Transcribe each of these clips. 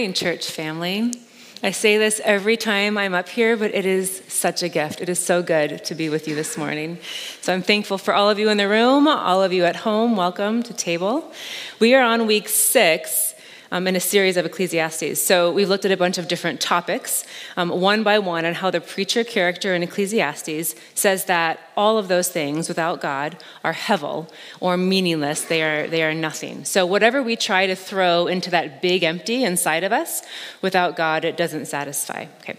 morning, church family. I say this every time I'm up here, but it is such a gift. It is so good to be with you this morning. So I'm thankful for all of you in the room, all of you at home. Welcome to table. We are on week six um, in a series of Ecclesiastes. So we've looked at a bunch of different topics, um, one by one, on how the preacher character in Ecclesiastes says that all of those things without God are hevel or meaningless. They are, they are nothing. So whatever we try to throw into that big empty inside of us, without God, it doesn't satisfy. Okay.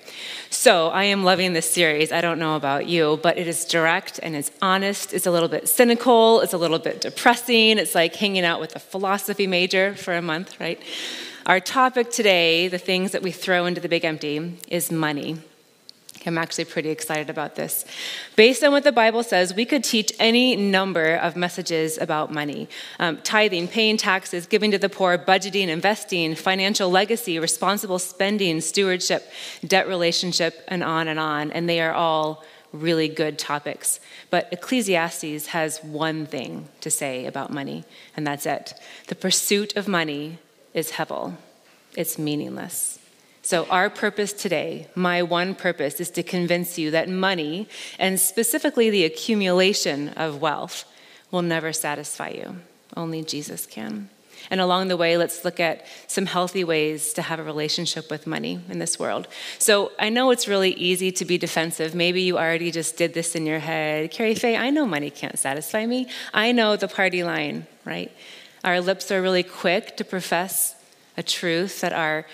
So I am loving this series. I don't know about you, but it is direct and it's honest. It's a little bit cynical. It's a little bit depressing. It's like hanging out with a philosophy major for a month, right? Our topic today, the things that we throw into the big empty, is money. I'm actually pretty excited about this. Based on what the Bible says, we could teach any number of messages about money um, tithing, paying taxes, giving to the poor, budgeting, investing, financial legacy, responsible spending, stewardship, debt relationship, and on and on. And they are all really good topics. But Ecclesiastes has one thing to say about money, and that's it. The pursuit of money is hevel, it's meaningless. So, our purpose today, my one purpose, is to convince you that money, and specifically the accumulation of wealth, will never satisfy you. Only Jesus can. And along the way, let's look at some healthy ways to have a relationship with money in this world. So I know it's really easy to be defensive. Maybe you already just did this in your head. Carrie Faye, I know money can't satisfy me. I know the party line, right? Our lips are really quick to profess a truth that our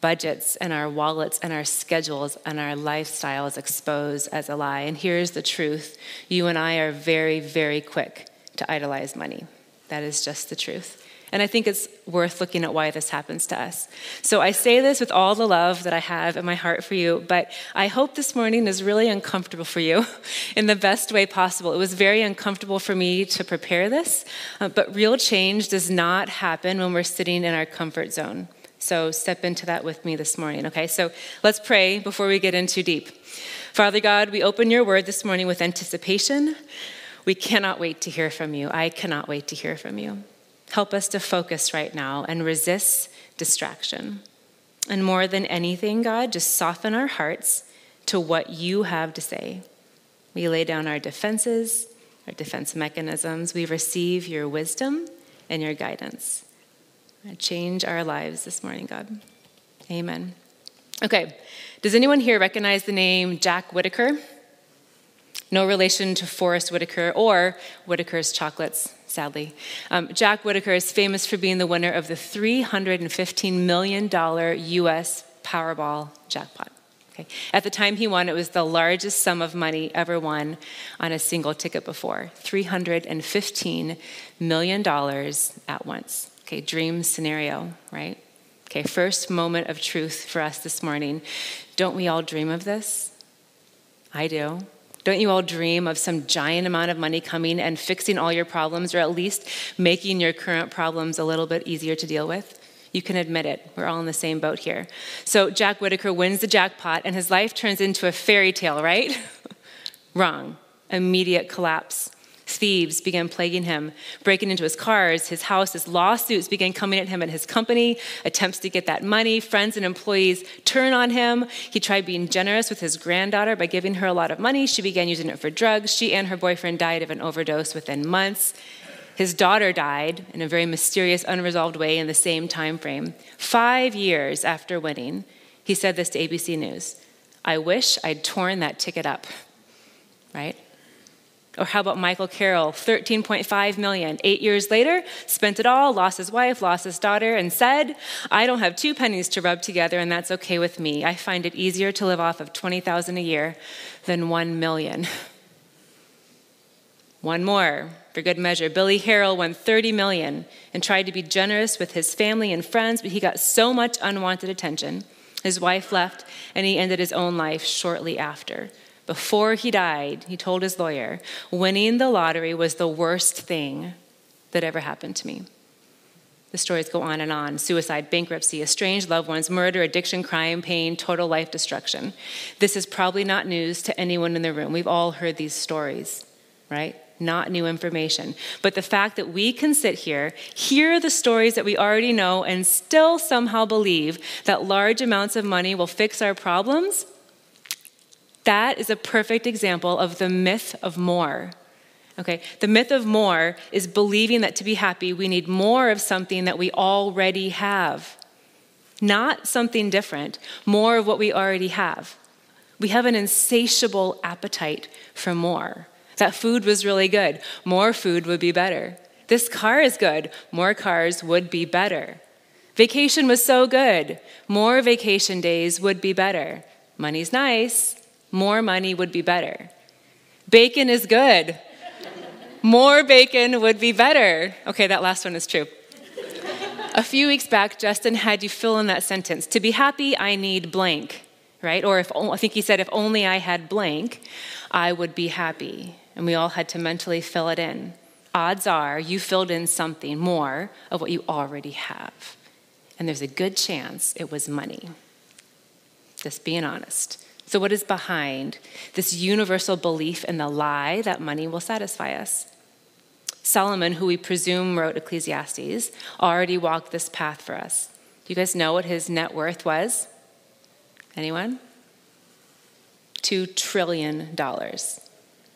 budgets and our wallets and our schedules and our lifestyles expose as a lie. And here's the truth you and I are very, very quick to idolize money. That is just the truth. And I think it's worth looking at why this happens to us. So I say this with all the love that I have in my heart for you, but I hope this morning is really uncomfortable for you in the best way possible. It was very uncomfortable for me to prepare this, uh, but real change does not happen when we're sitting in our comfort zone. So step into that with me this morning, okay? So let's pray before we get in too deep. Father God, we open your word this morning with anticipation. We cannot wait to hear from you. I cannot wait to hear from you. Help us to focus right now and resist distraction. And more than anything, God, just soften our hearts to what you have to say. We lay down our defenses, our defense mechanisms. We receive your wisdom and your guidance. Change our lives this morning, God. Amen. Okay, does anyone here recognize the name Jack Whittaker? No relation to Forest Whitaker or Whittaker's chocolates, sadly. Um, Jack Whittaker is famous for being the winner of the $315 million US Powerball jackpot. Okay. At the time he won, it was the largest sum of money ever won on a single ticket before $315 million at once. Okay, dream scenario, right? Okay, first moment of truth for us this morning. Don't we all dream of this? I do. Don't you all dream of some giant amount of money coming and fixing all your problems, or at least making your current problems a little bit easier to deal with? You can admit it. We're all in the same boat here. So, Jack Whittaker wins the jackpot, and his life turns into a fairy tale, right? Wrong. Immediate collapse. Thieves began plaguing him, breaking into his cars, his house. His lawsuits began coming at him and his company, attempts to get that money. Friends and employees turn on him. He tried being generous with his granddaughter by giving her a lot of money. She began using it for drugs. She and her boyfriend died of an overdose within months. His daughter died in a very mysterious, unresolved way in the same time frame. Five years after winning, he said this to ABC News I wish I'd torn that ticket up, right? Or how about Michael Carroll, 13.5 million. Eight years later, spent it all, lost his wife, lost his daughter, and said, I don't have two pennies to rub together, and that's okay with me. I find it easier to live off of 20,000 a year than 1 million. One more, for good measure. Billy Harrell won 30 million and tried to be generous with his family and friends, but he got so much unwanted attention. His wife left, and he ended his own life shortly after. Before he died, he told his lawyer, winning the lottery was the worst thing that ever happened to me. The stories go on and on suicide, bankruptcy, estranged loved ones, murder, addiction, crime, pain, total life destruction. This is probably not news to anyone in the room. We've all heard these stories, right? not new information. But the fact that we can sit here, hear the stories that we already know, and still somehow believe that large amounts of money will fix our problems, that is a perfect example of the myth of more. Okay, the myth of more is believing that to be happy, we need more of something that we already have. Not something different, more of what we already have. We have an insatiable appetite for more. That food was really good, more food would be better. This car is good, more cars would be better. Vacation was so good, more vacation days would be better. Money's nice, more money would be better. Bacon is good, more bacon would be better. Okay, that last one is true. A few weeks back, Justin had you fill in that sentence. To be happy, I need blank, right? Or if I think he said, if only I had blank, I would be happy. And we all had to mentally fill it in. Odds are you filled in something more of what you already have. And there's a good chance it was money. Just being honest. So, what is behind this universal belief in the lie that money will satisfy us? Solomon, who we presume wrote Ecclesiastes, already walked this path for us. Do you guys know what his net worth was? Anyone? Two trillion dollars.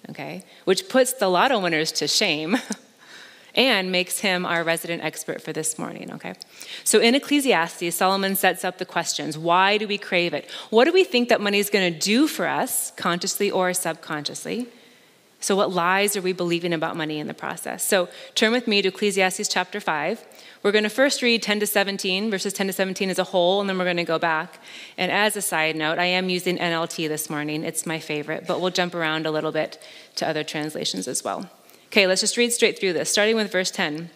Okay? Which puts the lotto winners to shame and makes him our resident expert for this morning, okay? So in Ecclesiastes, Solomon sets up the questions why do we crave it? What do we think that money is going to do for us, consciously or subconsciously? So, what lies are we believing about money in the process? So, turn with me to Ecclesiastes chapter 5. We're going to first read 10 to 17, verses 10 to 17 as a whole, and then we're going to go back. And as a side note, I am using NLT this morning. It's my favorite, but we'll jump around a little bit to other translations as well. Okay, let's just read straight through this, starting with verse 10.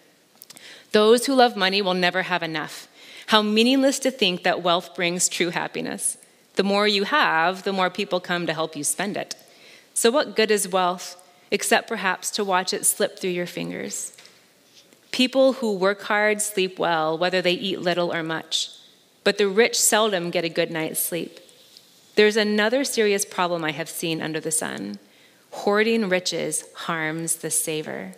Those who love money will never have enough. How meaningless to think that wealth brings true happiness. The more you have, the more people come to help you spend it. So, what good is wealth except perhaps to watch it slip through your fingers? People who work hard sleep well, whether they eat little or much, but the rich seldom get a good night's sleep. There's another serious problem I have seen under the sun hoarding riches harms the saver.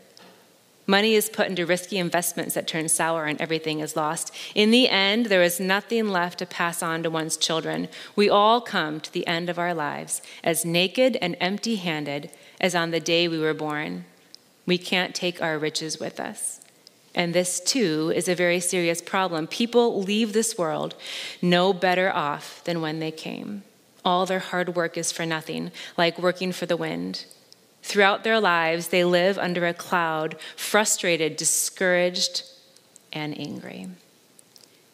Money is put into risky investments that turn sour and everything is lost. In the end, there is nothing left to pass on to one's children. We all come to the end of our lives as naked and empty handed as on the day we were born. We can't take our riches with us. And this, too, is a very serious problem. People leave this world no better off than when they came. All their hard work is for nothing, like working for the wind. Throughout their lives, they live under a cloud, frustrated, discouraged, and angry.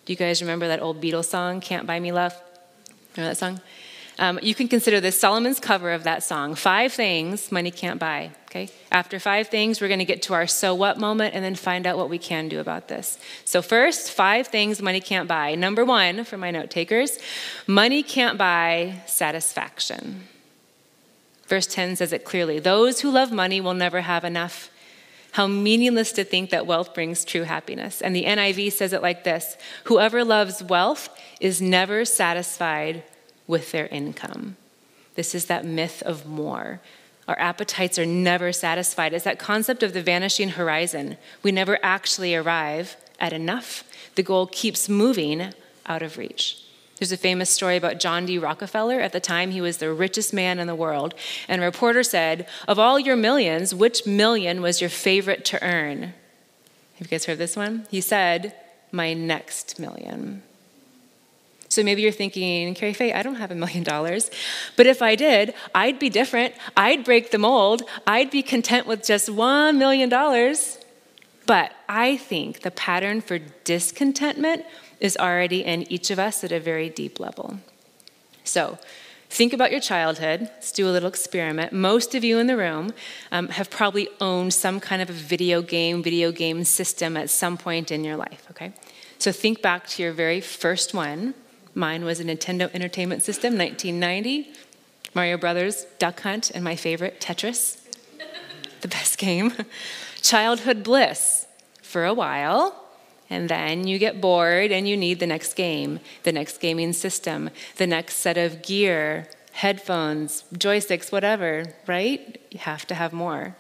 Do you guys remember that old Beatles song, Can't Buy Me Love? Remember that song? Um, you can consider this Solomon's cover of that song Five Things Money Can't Buy. Okay? After five things, we're going to get to our so what moment and then find out what we can do about this. So, first, five things money can't buy. Number one, for my note takers, money can't buy satisfaction. Verse 10 says it clearly Those who love money will never have enough. How meaningless to think that wealth brings true happiness. And the NIV says it like this Whoever loves wealth is never satisfied with their income. This is that myth of more. Our appetites are never satisfied. It's that concept of the vanishing horizon. We never actually arrive at enough. The goal keeps moving out of reach. There's a famous story about John D. Rockefeller. At the time, he was the richest man in the world. And a reporter said, Of all your millions, which million was your favorite to earn? Have you guys heard this one? He said, My next million. So maybe you're thinking, Carrie Faye, I don't have a million dollars. But if I did, I'd be different. I'd break the mold. I'd be content with just one million dollars. But I think the pattern for discontentment is already in each of us at a very deep level. So, think about your childhood. Let's do a little experiment. Most of you in the room um, have probably owned some kind of a video game, video game system at some point in your life, okay? So, think back to your very first one. Mine was a Nintendo Entertainment System, 1990. Mario Brothers, Duck Hunt, and my favorite, Tetris. the best game. Childhood bliss. For a while, and then you get bored and you need the next game, the next gaming system, the next set of gear, headphones, joysticks, whatever, right? You have to have more.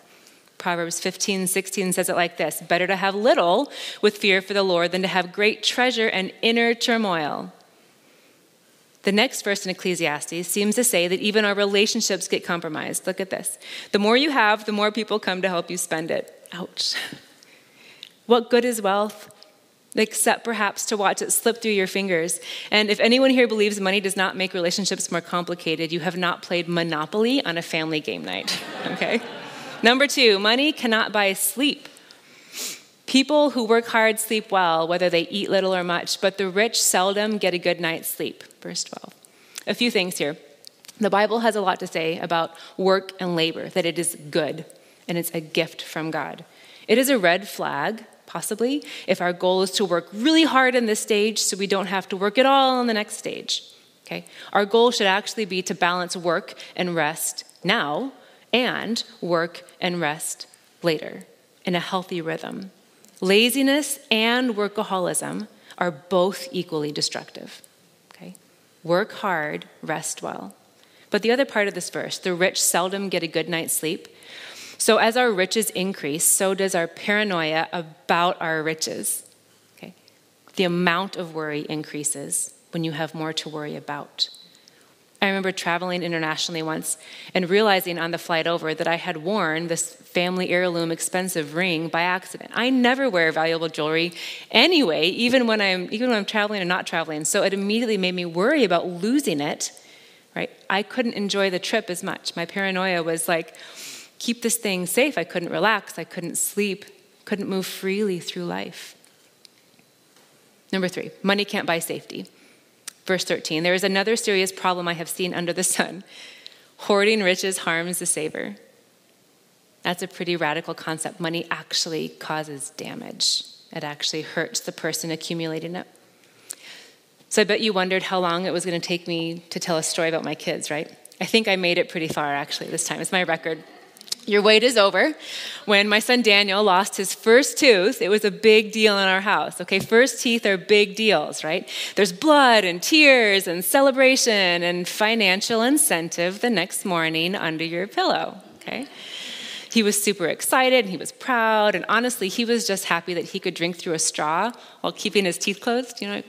Proverbs 15, 16 says it like this Better to have little with fear for the Lord than to have great treasure and inner turmoil. The next verse in Ecclesiastes seems to say that even our relationships get compromised. Look at this. The more you have, the more people come to help you spend it. Ouch. What good is wealth? Except perhaps to watch it slip through your fingers. And if anyone here believes money does not make relationships more complicated, you have not played Monopoly on a family game night, okay? Number two, money cannot buy sleep. People who work hard sleep well, whether they eat little or much, but the rich seldom get a good night's sleep. Verse 12. A few things here. The Bible has a lot to say about work and labor, that it is good and it's a gift from God. It is a red flag, possibly, if our goal is to work really hard in this stage so we don't have to work at all on the next stage. Okay? Our goal should actually be to balance work and rest now and work and rest later in a healthy rhythm. Laziness and workaholism are both equally destructive. Okay? Work hard, rest well. But the other part of this verse, the rich seldom get a good night's sleep. So as our riches increase, so does our paranoia about our riches. Okay? The amount of worry increases when you have more to worry about. I remember traveling internationally once and realizing on the flight over that I had worn this family heirloom expensive ring by accident. I never wear valuable jewelry anyway, even when I'm even when I'm traveling and not traveling. So it immediately made me worry about losing it. Right? I couldn't enjoy the trip as much. My paranoia was like keep this thing safe. I couldn't relax, I couldn't sleep, couldn't move freely through life. Number 3, money can't buy safety. Verse 13 There is another serious problem I have seen under the sun. Hoarding riches harms the saver. That's a pretty radical concept. Money actually causes damage, it actually hurts the person accumulating it. So I bet you wondered how long it was going to take me to tell a story about my kids, right? I think I made it pretty far actually this time. It's my record. Your wait is over. When my son Daniel lost his first tooth, it was a big deal in our house. Okay, first teeth are big deals, right? There's blood and tears and celebration and financial incentive the next morning under your pillow, okay? He was super excited and he was proud, and honestly, he was just happy that he could drink through a straw while keeping his teeth closed, you know?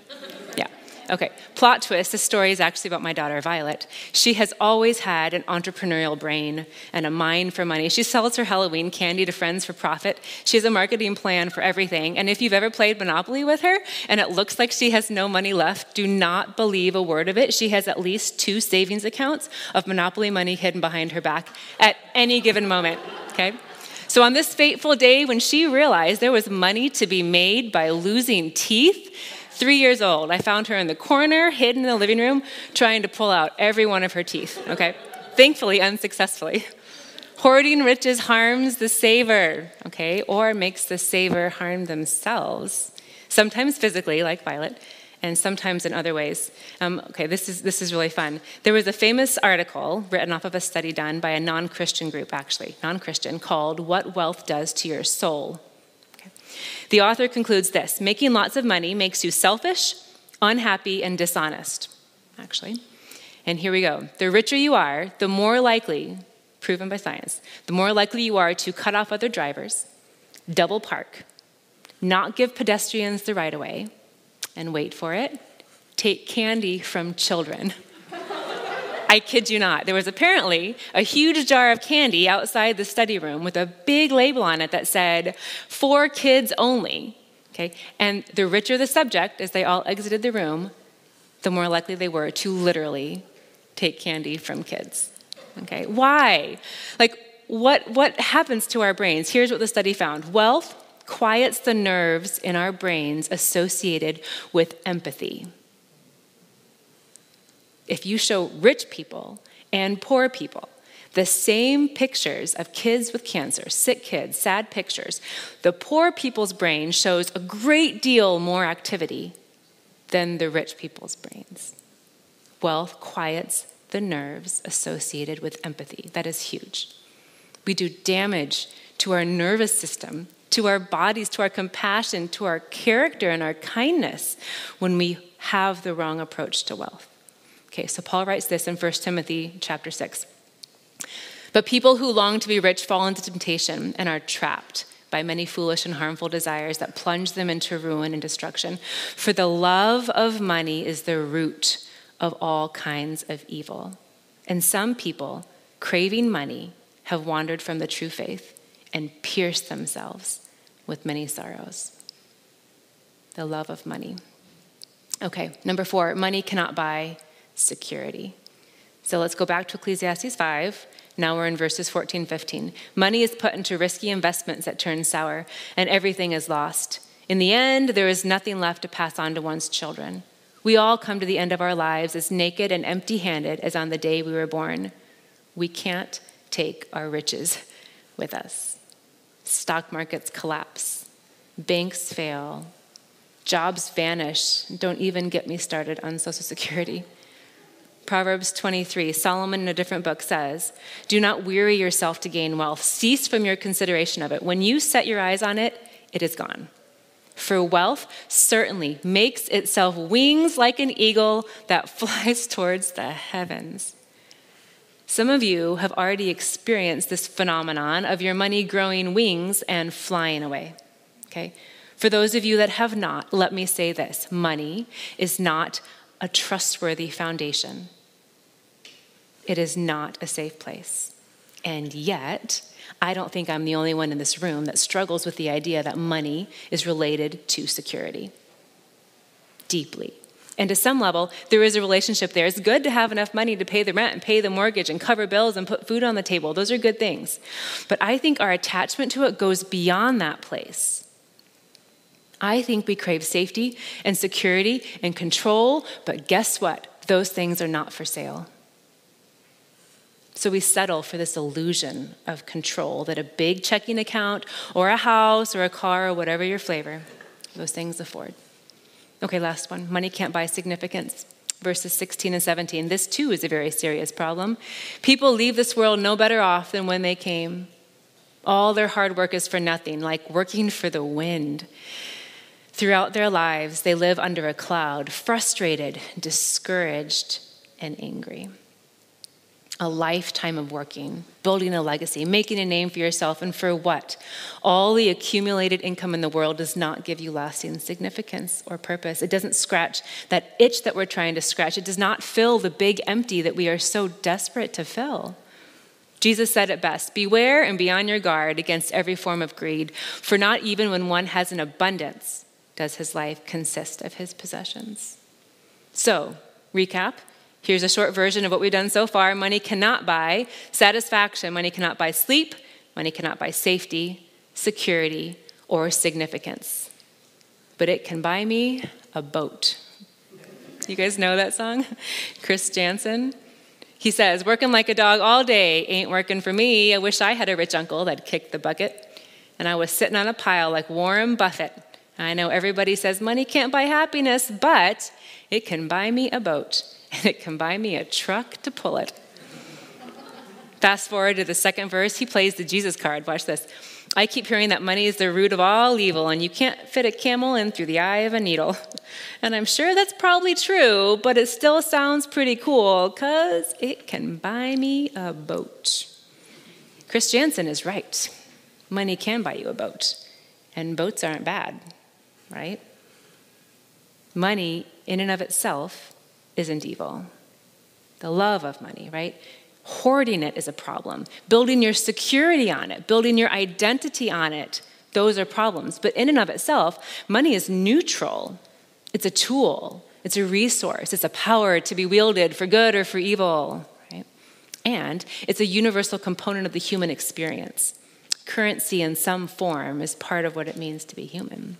Okay, plot twist this story is actually about my daughter, Violet. She has always had an entrepreneurial brain and a mind for money. She sells her Halloween candy to friends for profit. She has a marketing plan for everything. And if you've ever played Monopoly with her and it looks like she has no money left, do not believe a word of it. She has at least two savings accounts of Monopoly money hidden behind her back at any given moment. Okay? So, on this fateful day when she realized there was money to be made by losing teeth, three years old. I found her in the corner, hidden in the living room, trying to pull out every one of her teeth, okay? Thankfully, unsuccessfully. Hoarding riches harms the saver, okay, or makes the saver harm themselves, sometimes physically, like Violet, and sometimes in other ways. Um, okay, this is, this is really fun. There was a famous article written off of a study done by a non Christian group, actually, non Christian, called What Wealth Does to Your Soul. The author concludes this making lots of money makes you selfish, unhappy, and dishonest, actually. And here we go. The richer you are, the more likely, proven by science, the more likely you are to cut off other drivers, double park, not give pedestrians the right of way, and wait for it, take candy from children. I kid you not. There was apparently a huge jar of candy outside the study room with a big label on it that said, for kids only. Okay? And the richer the subject, as they all exited the room, the more likely they were to literally take candy from kids. Okay? Why? Like, what, what happens to our brains? Here's what the study found wealth quiets the nerves in our brains associated with empathy if you show rich people and poor people the same pictures of kids with cancer, sick kids, sad pictures, the poor people's brain shows a great deal more activity than the rich people's brains. Wealth quiets the nerves associated with empathy. That is huge. We do damage to our nervous system, to our bodies, to our compassion, to our character, and our kindness when we have the wrong approach to wealth. Okay, so Paul writes this in 1 Timothy chapter 6. But people who long to be rich fall into temptation and are trapped by many foolish and harmful desires that plunge them into ruin and destruction. For the love of money is the root of all kinds of evil. And some people, craving money, have wandered from the true faith and pierced themselves with many sorrows. The love of money. Okay, number four, money cannot buy security. So let's go back to Ecclesiastes 5. Now we're in verses 14, 15. Money is put into risky investments that turn sour, and everything is lost. In the end, there is nothing left to pass on to one's children. We all come to the end of our lives as naked and empty handed as on the day we were born. We can't take our riches with us. Stock markets collapse, banks fail, jobs vanish. Don't even get me started on Social Security. Proverbs 23, Solomon in a different book says, Do not weary yourself to gain wealth. Cease from your consideration of it. When you set your eyes on it, it is gone. For wealth certainly makes itself wings like an eagle that flies towards the heavens. Some of you have already experienced this phenomenon of your money growing wings and flying away. Okay? For those of you that have not, let me say this money is not a trustworthy foundation, it is not a safe place. And yet, I don't think I'm the only one in this room that struggles with the idea that money is related to security deeply. And to some level, there is a relationship there. It's good to have enough money to pay the rent and pay the mortgage and cover bills and put food on the table. Those are good things. But I think our attachment to it goes beyond that place. I think we crave safety and security and control, but guess what? Those things are not for sale. So we settle for this illusion of control that a big checking account or a house or a car or whatever your flavor, those things afford. Okay, last one. Money can't buy significance. Verses 16 and 17. This too is a very serious problem. People leave this world no better off than when they came. All their hard work is for nothing, like working for the wind. Throughout their lives, they live under a cloud, frustrated, discouraged, and angry. A lifetime of working, building a legacy, making a name for yourself, and for what? All the accumulated income in the world does not give you lasting significance or purpose. It doesn't scratch that itch that we're trying to scratch. It does not fill the big empty that we are so desperate to fill. Jesus said it best Beware and be on your guard against every form of greed, for not even when one has an abundance does his life consist of his possessions? So, recap. Here's a short version of what we've done so far. Money cannot buy satisfaction, money cannot buy sleep, money cannot buy safety, security, or significance. But it can buy me a boat. You guys know that song? Chris Janson. He says, Working like a dog all day ain't working for me. I wish I had a rich uncle that kicked the bucket. And I was sitting on a pile like Warren Buffett I know everybody says money can't buy happiness, but it can buy me a boat and it can buy me a truck to pull it. Fast forward to the second verse, he plays the Jesus card. Watch this. I keep hearing that money is the root of all evil, and you can't fit a camel in through the eye of a needle. And I'm sure that's probably true, but it still sounds pretty cool because it can buy me a boat. Chris Janson is right. Money can buy you a boat, and boats aren't bad right? Money, in and of itself, isn't evil. The love of money, right? Hoarding it is a problem. Building your security on it, building your identity on it, those are problems. But in and of itself, money is neutral. It's a tool, it's a resource, it's a power to be wielded for good or for evil, right? And it's a universal component of the human experience. Currency in some form is part of what it means to be human.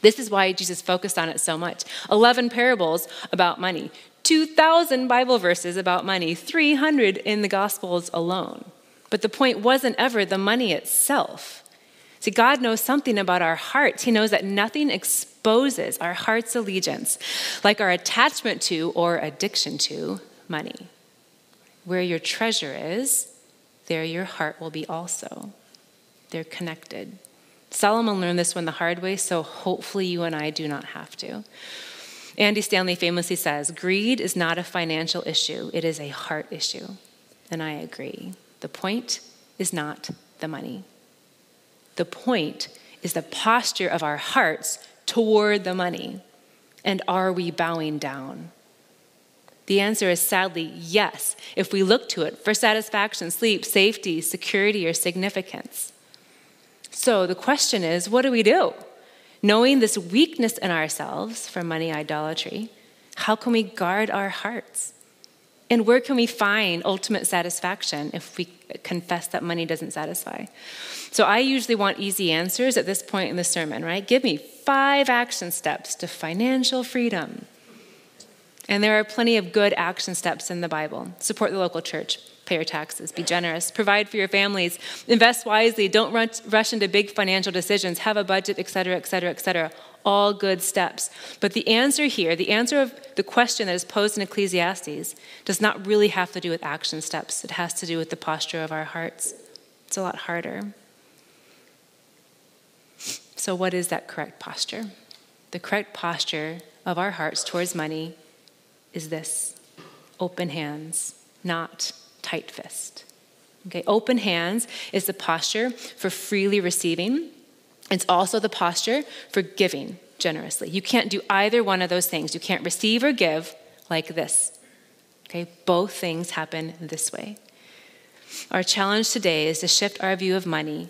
This is why Jesus focused on it so much. 11 parables about money, 2,000 Bible verses about money, 300 in the Gospels alone. But the point wasn't ever the money itself. See, God knows something about our hearts. He knows that nothing exposes our heart's allegiance like our attachment to or addiction to money. Where your treasure is, there your heart will be also. They're connected. Solomon learned this one the hard way, so hopefully you and I do not have to. Andy Stanley famously says, Greed is not a financial issue, it is a heart issue. And I agree. The point is not the money. The point is the posture of our hearts toward the money. And are we bowing down? The answer is sadly yes, if we look to it for satisfaction, sleep, safety, security, or significance. So the question is what do we do? Knowing this weakness in ourselves for money idolatry, how can we guard our hearts? And where can we find ultimate satisfaction if we confess that money doesn't satisfy? So I usually want easy answers at this point in the sermon, right? Give me five action steps to financial freedom. And there are plenty of good action steps in the Bible. Support the local church, pay your taxes, be generous, provide for your families, invest wisely, don't rush into big financial decisions, have a budget, et cetera, et cetera, et cetera. All good steps. But the answer here, the answer of the question that is posed in Ecclesiastes, does not really have to do with action steps. It has to do with the posture of our hearts. It's a lot harder. So, what is that correct posture? The correct posture of our hearts towards money is this open hands, not tight fist. Okay, open hands is the posture for freely receiving. It's also the posture for giving generously. You can't do either one of those things. You can't receive or give like this. Okay, both things happen this way. Our challenge today is to shift our view of money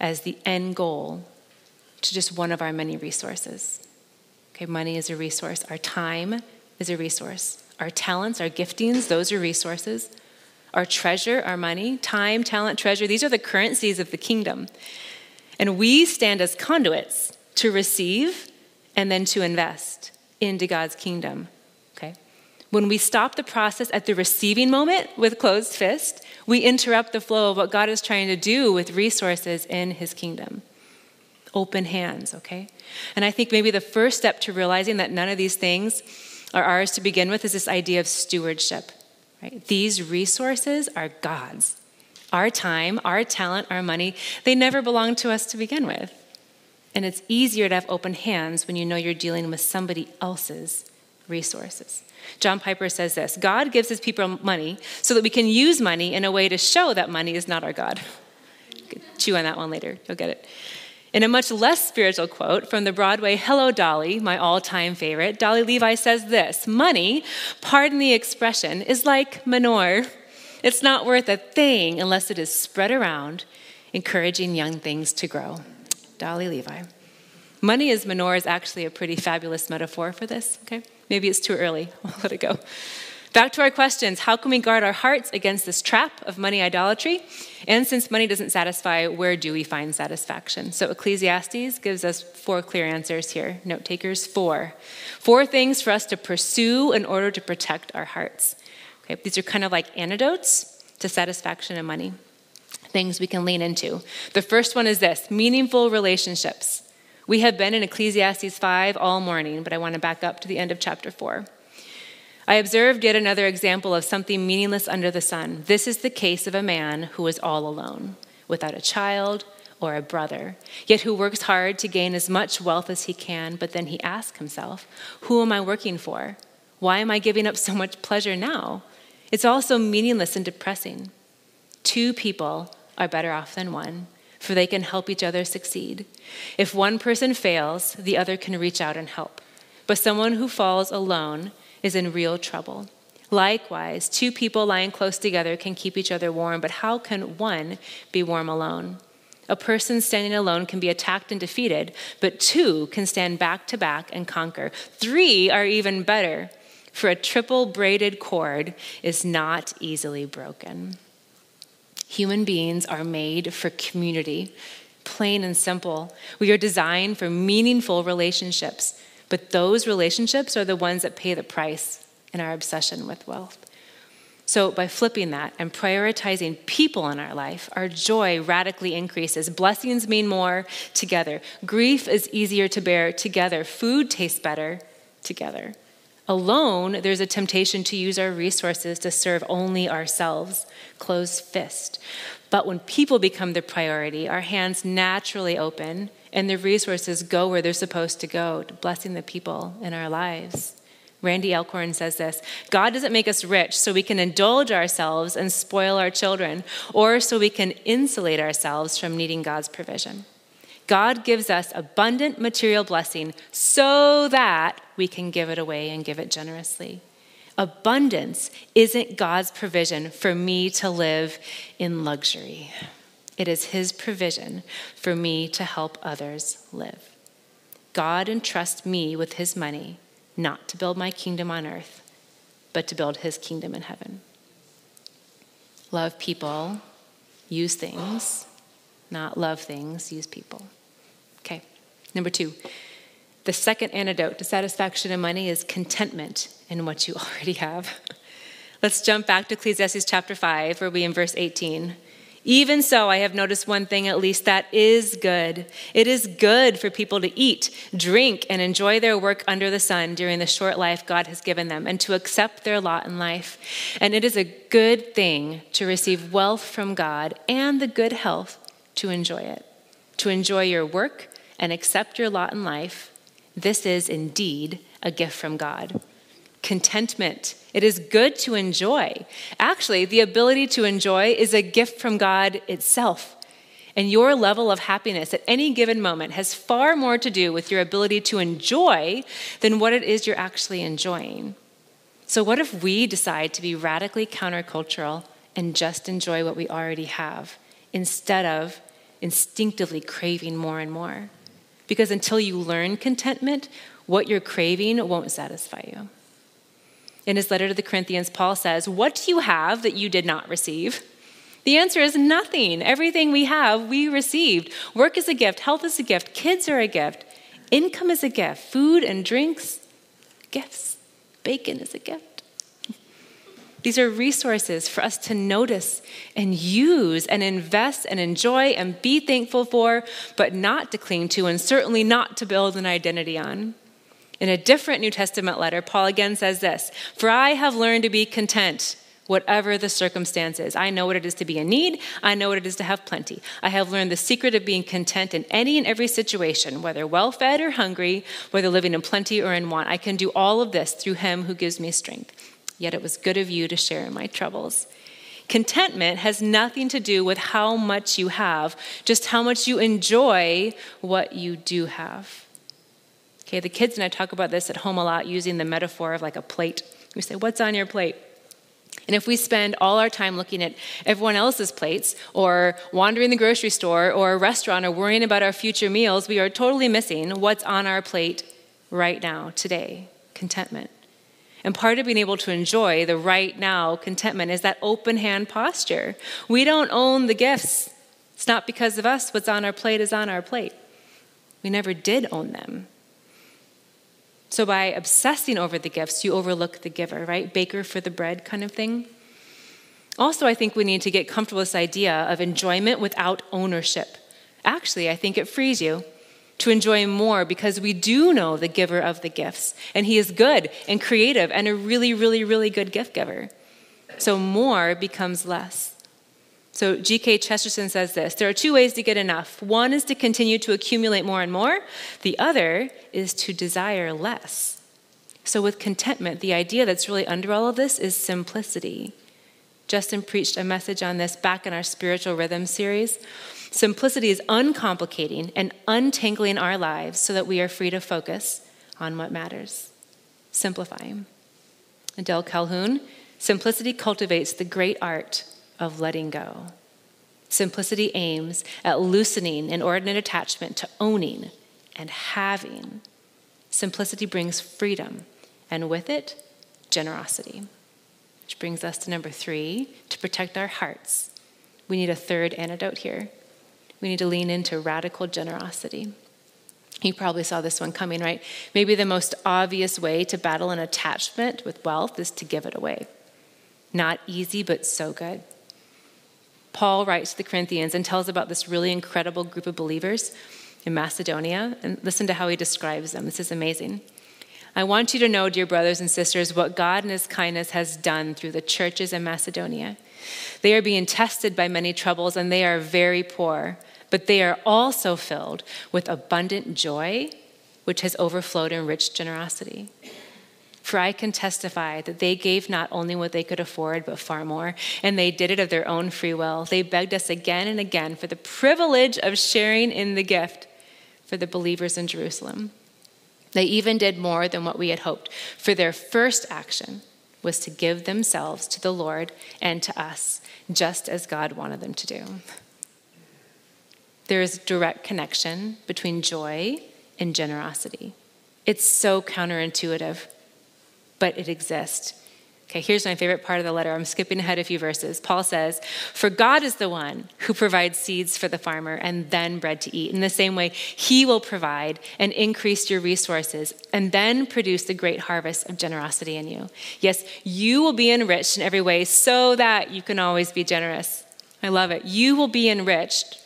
as the end goal to just one of our many resources. Okay, money is a resource. Our time is a resource. Our talents, our giftings, those are resources. Our treasure, our money, time, talent, treasure, these are the currencies of the kingdom. And we stand as conduits to receive and then to invest into God's kingdom. Okay? When we stop the process at the receiving moment with closed fist, we interrupt the flow of what God is trying to do with resources in his kingdom. Open hands, okay? And I think maybe the first step to realizing that none of these things are ours to begin with is this idea of stewardship. Right? These resources are God's. Our time, our talent, our money, they never belong to us to begin with. And it's easier to have open hands when you know you're dealing with somebody else's resources. John Piper says this God gives his people money so that we can use money in a way to show that money is not our God. Chew on that one later, you'll get it. In a much less spiritual quote from the Broadway Hello Dolly, my all time favorite, Dolly Levi says this Money, pardon the expression, is like manure. It's not worth a thing unless it is spread around, encouraging young things to grow. Dolly Levi. Money as manure is actually a pretty fabulous metaphor for this, okay? Maybe it's too early. I'll let it go. Back to our questions How can we guard our hearts against this trap of money idolatry? And since money doesn't satisfy, where do we find satisfaction? So Ecclesiastes gives us four clear answers here. Note takers, four. Four things for us to pursue in order to protect our hearts. Okay, these are kind of like antidotes to satisfaction and money, things we can lean into. The first one is this meaningful relationships. We have been in Ecclesiastes 5 all morning, but I want to back up to the end of chapter 4. I observed yet another example of something meaningless under the sun. This is the case of a man who is all alone, without a child or a brother, yet who works hard to gain as much wealth as he can, but then he asks himself, Who am I working for? Why am I giving up so much pleasure now? It's all so meaningless and depressing. Two people are better off than one, for they can help each other succeed. If one person fails, the other can reach out and help. But someone who falls alone is in real trouble. Likewise, two people lying close together can keep each other warm, but how can one be warm alone? A person standing alone can be attacked and defeated, but two can stand back to back and conquer. Three are even better, for a triple braided cord is not easily broken. Human beings are made for community, plain and simple. We are designed for meaningful relationships. But those relationships are the ones that pay the price in our obsession with wealth. So, by flipping that and prioritizing people in our life, our joy radically increases. Blessings mean more together. Grief is easier to bear together. Food tastes better together. Alone, there's a temptation to use our resources to serve only ourselves, closed fist. But when people become the priority, our hands naturally open and the resources go where they're supposed to go, to blessing the people in our lives. Randy Alcorn says this God doesn't make us rich so we can indulge ourselves and spoil our children, or so we can insulate ourselves from needing God's provision. God gives us abundant material blessing so that we can give it away and give it generously. Abundance isn't God's provision for me to live in luxury. It is His provision for me to help others live. God entrusts me with His money, not to build my kingdom on earth, but to build His kingdom in heaven. Love people, use things, not love things, use people. Okay, number two. The second antidote to satisfaction in money is contentment in what you already have. Let's jump back to Ecclesiastes chapter 5, where we in verse 18. Even so, I have noticed one thing at least that is good. It is good for people to eat, drink, and enjoy their work under the sun during the short life God has given them, and to accept their lot in life. And it is a good thing to receive wealth from God and the good health to enjoy it, to enjoy your work and accept your lot in life. This is indeed a gift from God contentment. It is good to enjoy. Actually, the ability to enjoy is a gift from God itself. And your level of happiness at any given moment has far more to do with your ability to enjoy than what it is you're actually enjoying. So, what if we decide to be radically countercultural and just enjoy what we already have instead of instinctively craving more and more? Because until you learn contentment, what you're craving won't satisfy you. In his letter to the Corinthians, Paul says, What do you have that you did not receive? The answer is nothing. Everything we have, we received. Work is a gift, health is a gift, kids are a gift, income is a gift, food and drinks, gifts. Bacon is a gift. These are resources for us to notice and use and invest and enjoy and be thankful for, but not to cling to and certainly not to build an identity on. In a different New Testament letter, Paul again says this For I have learned to be content, whatever the circumstances. I know what it is to be in need, I know what it is to have plenty. I have learned the secret of being content in any and every situation, whether well fed or hungry, whether living in plenty or in want. I can do all of this through him who gives me strength. Yet it was good of you to share in my troubles. Contentment has nothing to do with how much you have, just how much you enjoy what you do have. Okay, the kids and I talk about this at home a lot using the metaphor of like a plate. We say, What's on your plate? And if we spend all our time looking at everyone else's plates, or wandering the grocery store, or a restaurant, or worrying about our future meals, we are totally missing what's on our plate right now, today contentment. And part of being able to enjoy the right now contentment is that open hand posture. We don't own the gifts. It's not because of us, what's on our plate is on our plate. We never did own them. So by obsessing over the gifts, you overlook the giver, right? Baker for the bread kind of thing. Also, I think we need to get comfortable with this idea of enjoyment without ownership. Actually, I think it frees you to enjoy more because we do know the giver of the gifts, and he is good and creative and a really, really, really good gift giver. So more becomes less. So G.K. Chesterton says this there are two ways to get enough. One is to continue to accumulate more and more, the other is to desire less. So, with contentment, the idea that's really under all of this is simplicity. Justin preached a message on this back in our spiritual rhythm series. Simplicity is uncomplicating and untangling our lives so that we are free to focus on what matters. Simplifying. Adele Calhoun, simplicity cultivates the great art of letting go. Simplicity aims at loosening inordinate attachment to owning and having. Simplicity brings freedom, and with it, generosity. Which brings us to number three to protect our hearts. We need a third antidote here. We need to lean into radical generosity. You probably saw this one coming, right? Maybe the most obvious way to battle an attachment with wealth is to give it away. Not easy, but so good. Paul writes to the Corinthians and tells about this really incredible group of believers in Macedonia. And listen to how he describes them. This is amazing. I want you to know, dear brothers and sisters, what God in His kindness has done through the churches in Macedonia. They are being tested by many troubles, and they are very poor, but they are also filled with abundant joy, which has overflowed in rich generosity. For I can testify that they gave not only what they could afford, but far more, and they did it of their own free will. They begged us again and again for the privilege of sharing in the gift for the believers in Jerusalem. They even did more than what we had hoped, for their first action was to give themselves to the Lord and to us, just as God wanted them to do. There is direct connection between joy and generosity. It's so counterintuitive but it exists. Okay, here's my favorite part of the letter. I'm skipping ahead a few verses. Paul says, For God is the one who provides seeds for the farmer and then bread to eat. In the same way, he will provide and increase your resources and then produce the great harvest of generosity in you. Yes, you will be enriched in every way so that you can always be generous. I love it. You will be enriched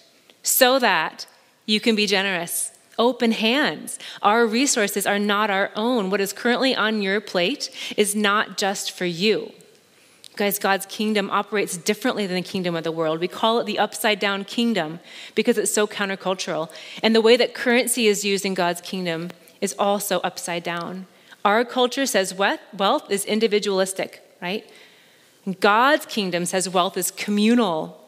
so that you can be generous open hands. Our resources are not our own. What is currently on your plate is not just for you. Guys, God's kingdom operates differently than the kingdom of the world. We call it the upside down kingdom because it's so countercultural. And the way that currency is used in God's kingdom is also upside down. Our culture says wealth is individualistic, right? God's kingdom says wealth is communal.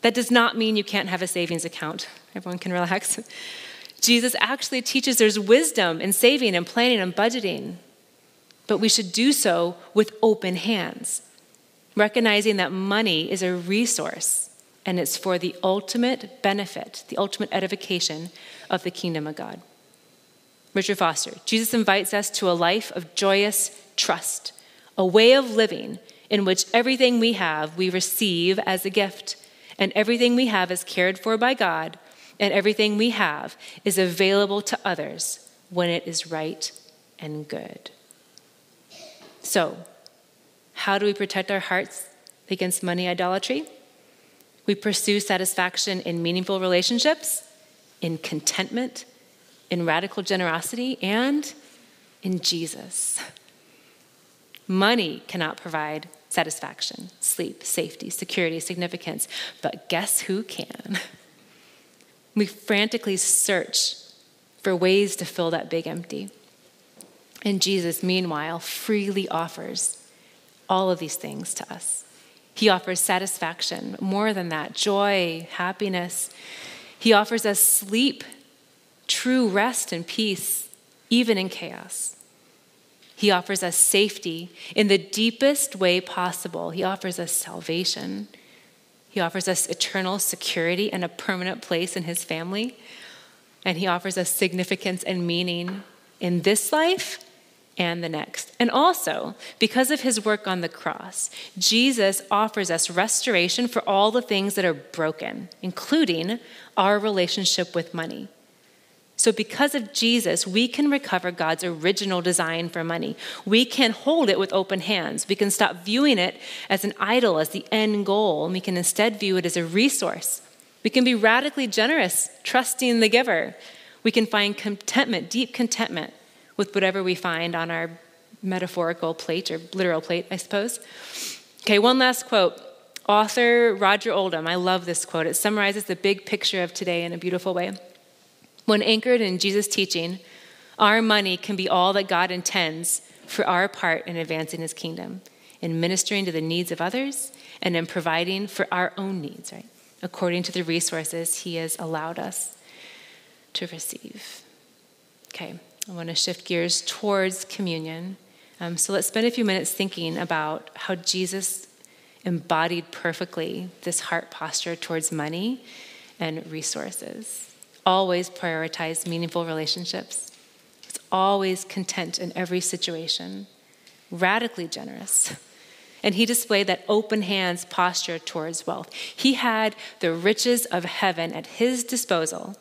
That does not mean you can't have a savings account. Everyone can relax. Jesus actually teaches there's wisdom in saving and planning and budgeting, but we should do so with open hands, recognizing that money is a resource and it's for the ultimate benefit, the ultimate edification of the kingdom of God. Richard Foster, Jesus invites us to a life of joyous trust, a way of living in which everything we have we receive as a gift, and everything we have is cared for by God and everything we have is available to others when it is right and good. So, how do we protect our hearts against money idolatry? We pursue satisfaction in meaningful relationships, in contentment, in radical generosity, and in Jesus. Money cannot provide satisfaction, sleep, safety, security, significance, but guess who can? We frantically search for ways to fill that big empty. And Jesus, meanwhile, freely offers all of these things to us. He offers satisfaction, more than that, joy, happiness. He offers us sleep, true rest and peace, even in chaos. He offers us safety in the deepest way possible. He offers us salvation. He offers us eternal security and a permanent place in His family. And He offers us significance and meaning in this life and the next. And also, because of His work on the cross, Jesus offers us restoration for all the things that are broken, including our relationship with money. So, because of Jesus, we can recover God's original design for money. We can hold it with open hands. We can stop viewing it as an idol, as the end goal, and we can instead view it as a resource. We can be radically generous, trusting the giver. We can find contentment, deep contentment, with whatever we find on our metaphorical plate or literal plate, I suppose. Okay, one last quote. Author Roger Oldham, I love this quote. It summarizes the big picture of today in a beautiful way. When anchored in Jesus' teaching, our money can be all that God intends for our part in advancing his kingdom, in ministering to the needs of others, and in providing for our own needs, right? According to the resources he has allowed us to receive. Okay, I want to shift gears towards communion. Um, so let's spend a few minutes thinking about how Jesus embodied perfectly this heart posture towards money and resources always prioritize meaningful relationships. It's always content in every situation, radically generous. And he displayed that open hands posture towards wealth. He had the riches of heaven at his disposal,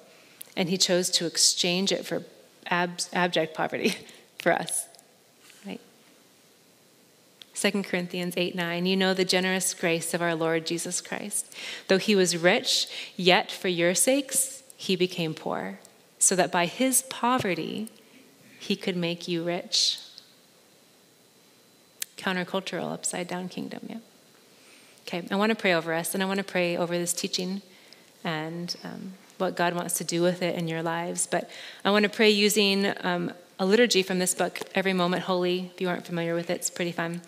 and he chose to exchange it for ab- abject poverty for us. Right? 2 Corinthians 8 9, you know the generous grace of our Lord Jesus Christ. Though he was rich, yet for your sakes, he became poor, so that by his poverty, he could make you rich. Countercultural, upside down kingdom, yeah. Okay, I want to pray over us, and I want to pray over this teaching and um, what God wants to do with it in your lives. But I want to pray using um, a liturgy from this book, Every Moment Holy. If you aren't familiar with it, it's pretty fun.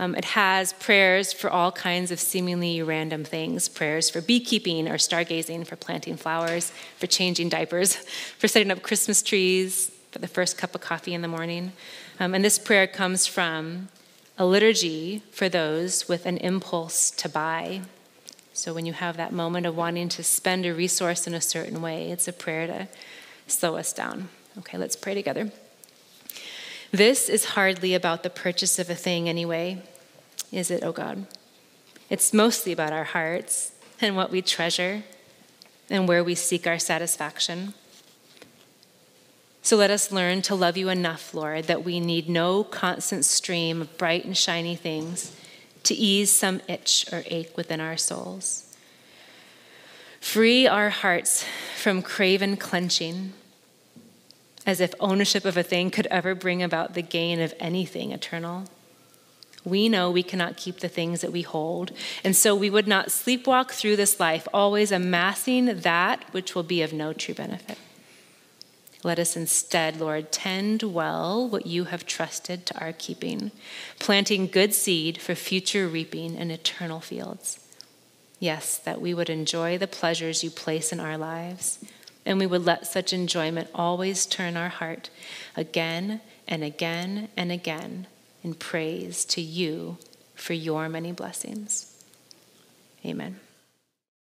Um, it has prayers for all kinds of seemingly random things prayers for beekeeping or stargazing, for planting flowers, for changing diapers, for setting up Christmas trees, for the first cup of coffee in the morning. Um, and this prayer comes from a liturgy for those with an impulse to buy. So when you have that moment of wanting to spend a resource in a certain way, it's a prayer to slow us down. Okay, let's pray together. This is hardly about the purchase of a thing, anyway, is it, oh God? It's mostly about our hearts and what we treasure and where we seek our satisfaction. So let us learn to love you enough, Lord, that we need no constant stream of bright and shiny things to ease some itch or ache within our souls. Free our hearts from craven clenching as if ownership of a thing could ever bring about the gain of anything eternal. We know we cannot keep the things that we hold, and so we would not sleepwalk through this life, always amassing that which will be of no true benefit. Let us instead, Lord, tend well what you have trusted to our keeping, planting good seed for future reaping in eternal fields. Yes, that we would enjoy the pleasures you place in our lives and we would let such enjoyment always turn our heart again and again and again in praise to you for your many blessings. Amen.